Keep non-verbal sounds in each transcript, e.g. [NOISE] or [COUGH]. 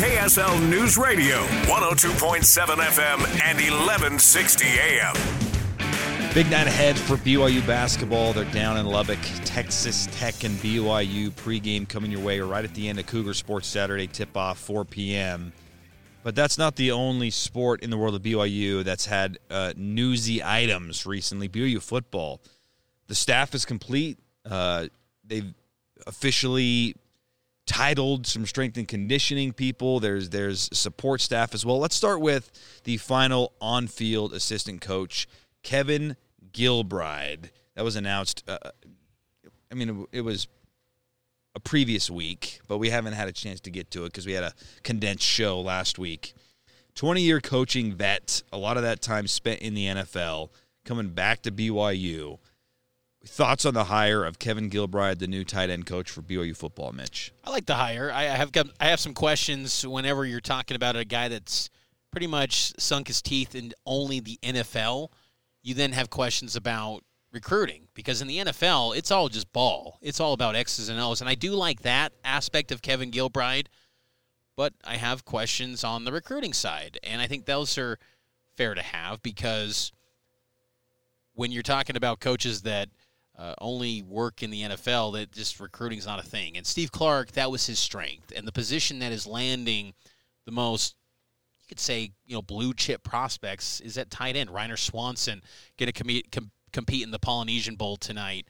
KSL News Radio, 102.7 FM and 1160 AM. Big night ahead for BYU basketball. They're down in Lubbock, Texas Tech and BYU pregame coming your way right at the end of Cougar Sports Saturday tip off 4 p.m. But that's not the only sport in the world of BYU that's had uh, newsy items recently. BYU football, the staff is complete. Uh, they've officially titled some strength and conditioning people. There's there's support staff as well. Let's start with the final on-field assistant coach, Kevin Gilbride. That was announced. Uh, I mean, it, it was a previous week, but we haven't had a chance to get to it because we had a condensed show last week. 20 year coaching vet, a lot of that time spent in the NFL, coming back to BYU. Thoughts on the hire of Kevin Gilbride, the new tight end coach for BYU football, Mitch? I like the hire. I have got, I have some questions whenever you're talking about a guy that's pretty much sunk his teeth in only the NFL. You then have questions about recruiting because in the NFL, it's all just ball. It's all about X's and O's. And I do like that aspect of Kevin Gilbride, but I have questions on the recruiting side. And I think those are fair to have because when you're talking about coaches that uh, only work in the NFL, that just recruiting is not a thing. And Steve Clark, that was his strength. And the position that is landing the most you could say, you know, blue chip prospects is at tight end. Ryner Swanson going to com- com- compete in the Polynesian Bowl tonight.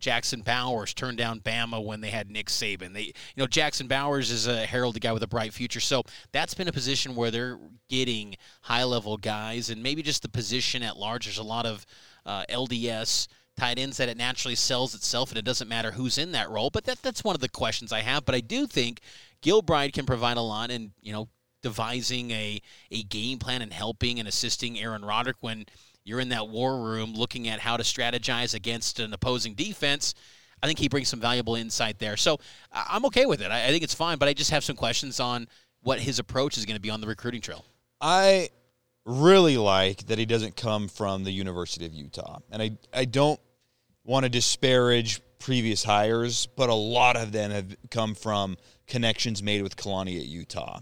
Jackson Bowers turned down Bama when they had Nick Saban. They, you know, Jackson Bowers is a heralded guy with a bright future. So that's been a position where they're getting high level guys, and maybe just the position at large. There's a lot of uh, LDS tight ends that it naturally sells itself, and it doesn't matter who's in that role. But that that's one of the questions I have. But I do think Gilbride can provide a lot, and you know, devising a a game plan and helping and assisting Aaron Roderick when you're in that war room looking at how to strategize against an opposing defense. I think he brings some valuable insight there. So I'm okay with it. I, think it's fine, but I just have some questions on what his approach is going to be on the recruiting trail. I really like that he doesn't come from the University of Utah. And I, I don't want to disparage previous hires, but a lot of them have come from connections made with Kalani at Utah.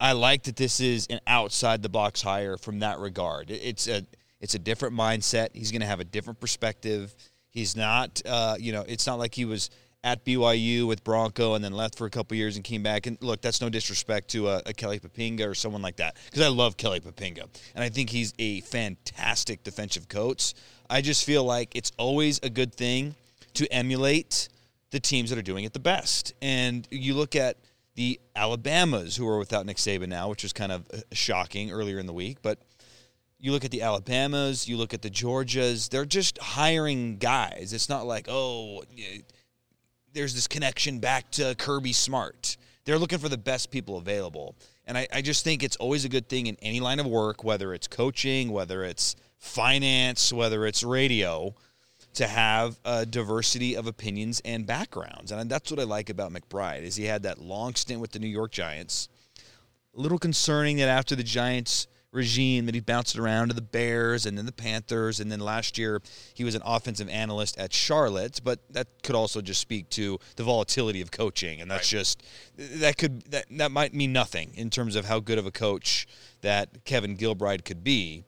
I like that this is an outside the box hire from that regard. It's a it's a different mindset. He's going to have a different perspective. He's not, uh, you know, it's not like he was at BYU with Bronco and then left for a couple years and came back. And look, that's no disrespect to a, a Kelly Poppinga or someone like that because I love Kelly Poppinga and I think he's a fantastic defensive coach. I just feel like it's always a good thing to emulate the teams that are doing it the best. And you look at the Alabamas who are without Nick Saban now, which was kind of uh, shocking earlier in the week, but you look at the Alabamas, you look at the Georgias, they're just hiring guys. It's not like, oh, there's this connection back to Kirby Smart. They're looking for the best people available. And I, I just think it's always a good thing in any line of work, whether it's coaching, whether it's finance, whether it's radio, to have a diversity of opinions and backgrounds. And that's what I like about Gilbride is he had that long stint with the New York Giants. A little concerning that after the Giants regime that he bounced around to the Bears and then the Panthers. And then last year, he was an offensive analyst at Charlotte. But that could also just speak to the volatility of coaching. And that's right. just, that could, that, that might mean nothing in terms of how good of a coach that Kevin Gilbride could be.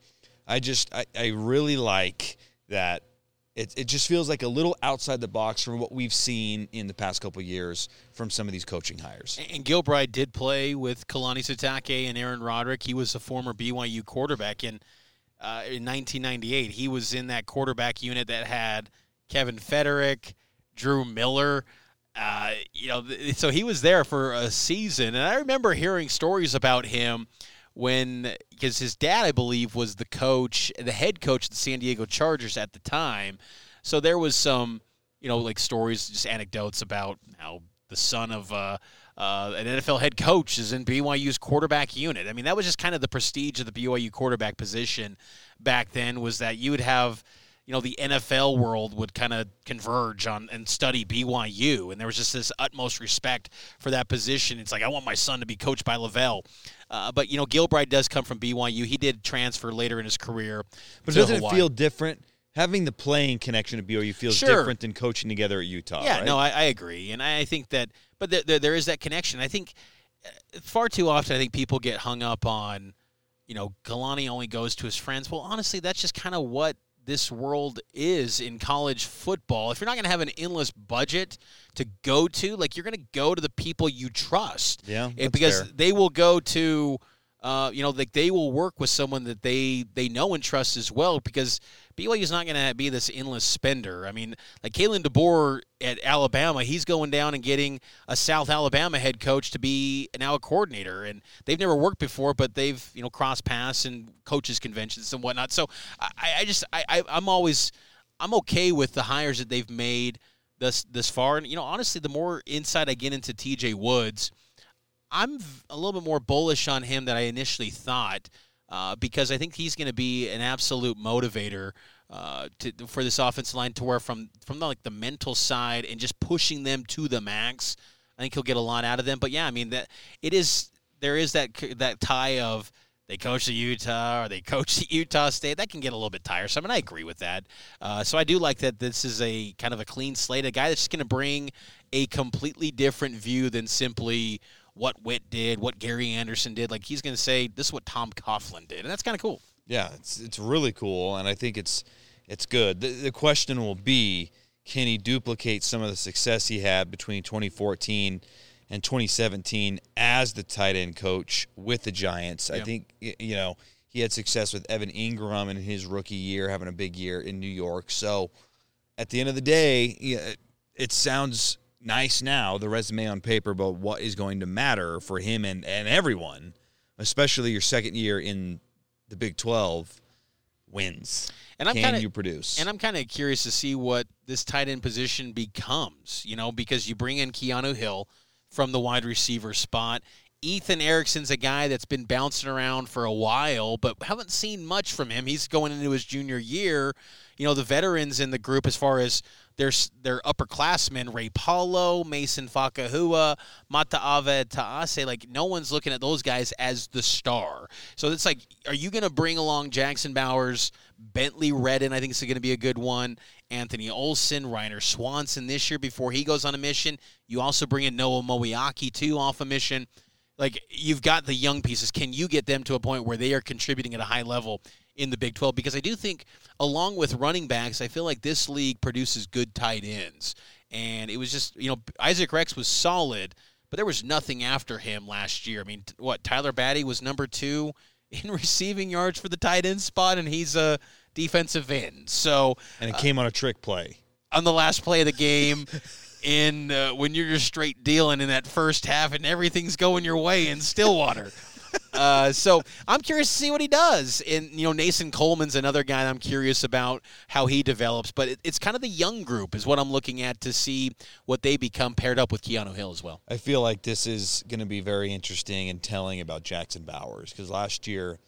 I just, I, I really like that it, it just feels like a little outside the box from what we've seen in the past couple years from some of these coaching hires. And Gilbride did play with Kalani Sitake and Aaron Roderick. He was a former BYU quarterback in uh, in 1998. He was in that quarterback unit that had Kevin Feterik, Drew Miller. Uh, you know, so he was there for a season, and I remember hearing stories about him when because his dad, I believe, was the coach, the head coach of the San Diego Chargers at the time. So there was some, you know, like stories, just anecdotes about how the son of uh, uh, an NFL head coach is in BYU's quarterback unit. I mean, that was just kind of the prestige of the BYU quarterback position back then. Was that you would have you know the NFL world would kind of converge on and study BYU, and there was just this utmost respect for that position. It's like I want my son to be coached by LaVell, uh, but you know Gilbride does come from BYU. He did transfer later in his career, but doesn't Hawaii. it feel different? Having the playing connection to BYU feels Sure. different than coaching together at Utah. Yeah, right? no, I, I agree, and I think that, but there, there, there is that connection. I think uh, far too often, I think people get hung up on, you know, Kalani only goes to his friends. Well, honestly, that's just kind of what this world is in college football. If you're not going to have an endless budget to go to, like you're going to go to the people you trust. Yeah, because fair. they will go to. Uh, you know, like they will work with someone that they they know and trust as well. Because BYU is not going to be this endless spender. I mean, like Kalen DeBoer at Alabama, he's going down and getting a South Alabama head coach to be now a coordinator, and they've never worked before, but they've you know crossed paths and coaches conventions and whatnot. So I, I just I, I I'm always I'm okay with the hires that they've made this this far, and you know honestly, the more insight I get into T.J. Woods. I'm a little bit more bullish on him than I initially thought uh, because I think he's going to be an absolute motivator uh, to, for this offensive line to where from from the, like the mental side and just pushing them to the max. I think he'll get a lot out of them. But yeah, I mean that it is there is that that tie of they coach the Utah or they [LAUGHS] coach the Utah State. That can get a little bit tiresome, and I agree with that. Uh, so I do like that this is a kind of a clean slate, a guy that's just going to bring a completely different view than simply what Whitt did, what Gary Anderson did. Like he's going to say, this is what Tom Coughlin did, and that's kind of cool. Yeah, it's it's really cool, and I think it's it's good. The, the question will be, can he duplicate some of the success he had between 2014 and 2017 as the tight end coach with the Giants? I think you know he had success with Evan Engram in his rookie year, having a big year in New York. So at the end of the day, it sounds nice now, the resume on paper, but what is going to matter for him and, and everyone, especially your second year in the Big 12, wins. And I'm Can kinda- you produce? And I'm kind of curious to see what this tight end position becomes, you know, because you bring in Keanu Hill from the wide receiver spot. Ethan Erickson's a guy that's been bouncing around for a while, but haven't seen much from him. He's going into his junior year. You know, the veterans in the group, as far as their their upperclassmen, Ray Paulo, Mason Fakahua, Mata'ave Ta'ase, like no one's looking at those guys as the star. So it's like, are you going to bring along Jackson Bowers, Bentley Redden? I think is going to be a good one. Anthony Olson, Ryner Swanson this year before he goes on a mission. You also bring in Noah Moeaki too off a mission like you've got the young pieces. Can you get them to a point where they are contributing at a high level in the Big 12? Because I do think, along with running backs, I feel like this league produces good tight ends. And it was just, you know, Isaac Rex was solid, but there was nothing after him last year. I mean, what, Tyler Batty was number two [LAUGHS] in receiving yards for the tight end spot, and he's a defensive end. So and it came on a trick play. Uh, on the last play of the game [LAUGHS] in uh, when you're just straight dealing in that first half and everything's going your way in Stillwater. [LAUGHS] Uh, so I'm curious to see what he does. And you know, Nason Coleman's another guy I'm curious about how he develops. But it, it's kind of the young group is what I'm looking at to see what they become paired up with Keanu Hill as well. I feel like this is going to be very interesting and telling about Jackson Bowers because last year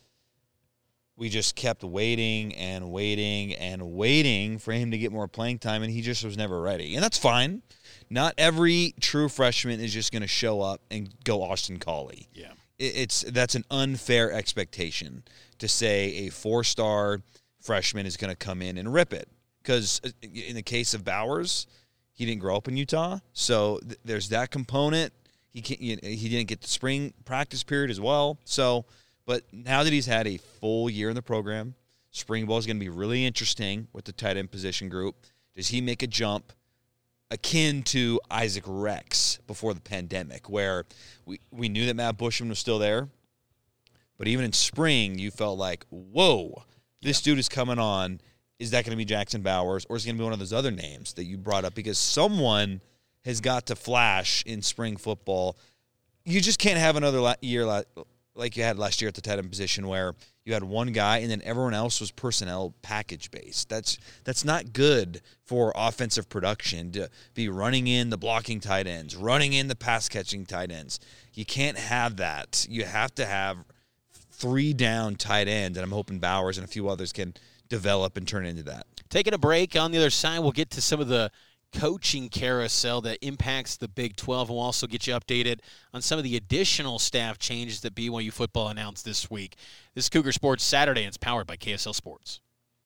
we just kept waiting and waiting and waiting for him to get more playing time, and he just was never ready. And that's fine. Not every true freshman is just going to show up and go Austin Collie. Yeah. It's that's an unfair expectation to say a four-star freshman is going to come in and rip it because uh, in the case of Bowers, he didn't grow up in Utah, so th- there's that component. He can't, he didn't get the spring practice period as well. So, but now that he's had a full year in the program, spring ball is going to be really interesting with the tight end position group. Does he make a jump akin to Isaac Rex before the pandemic, where we, we knew that Matt Bushman was still there, but even in spring, you felt like, whoa, this dude is coming on. Is that going to be Jackson Bowers, or is it going to be one of those other names that you brought up? Because someone has got to flash in spring football. You just can't have another la- year like you had last year at the tight end position where you had one guy, and then everyone else was personnel package based. That's that's not good for offensive production to be running in the blocking tight ends, running in the pass catching tight ends. You can't have that. You have to have three down tight end, and I'm hoping Bowers and a few others can develop and turn into that. Taking a break. On the other side, we'll get to some of the coaching carousel that impacts the Big 12. And we'll also get you updated on some of the additional staff changes that BYU football announced this week. This is Cougar Sports Saturday, and it's powered by KSL Sports.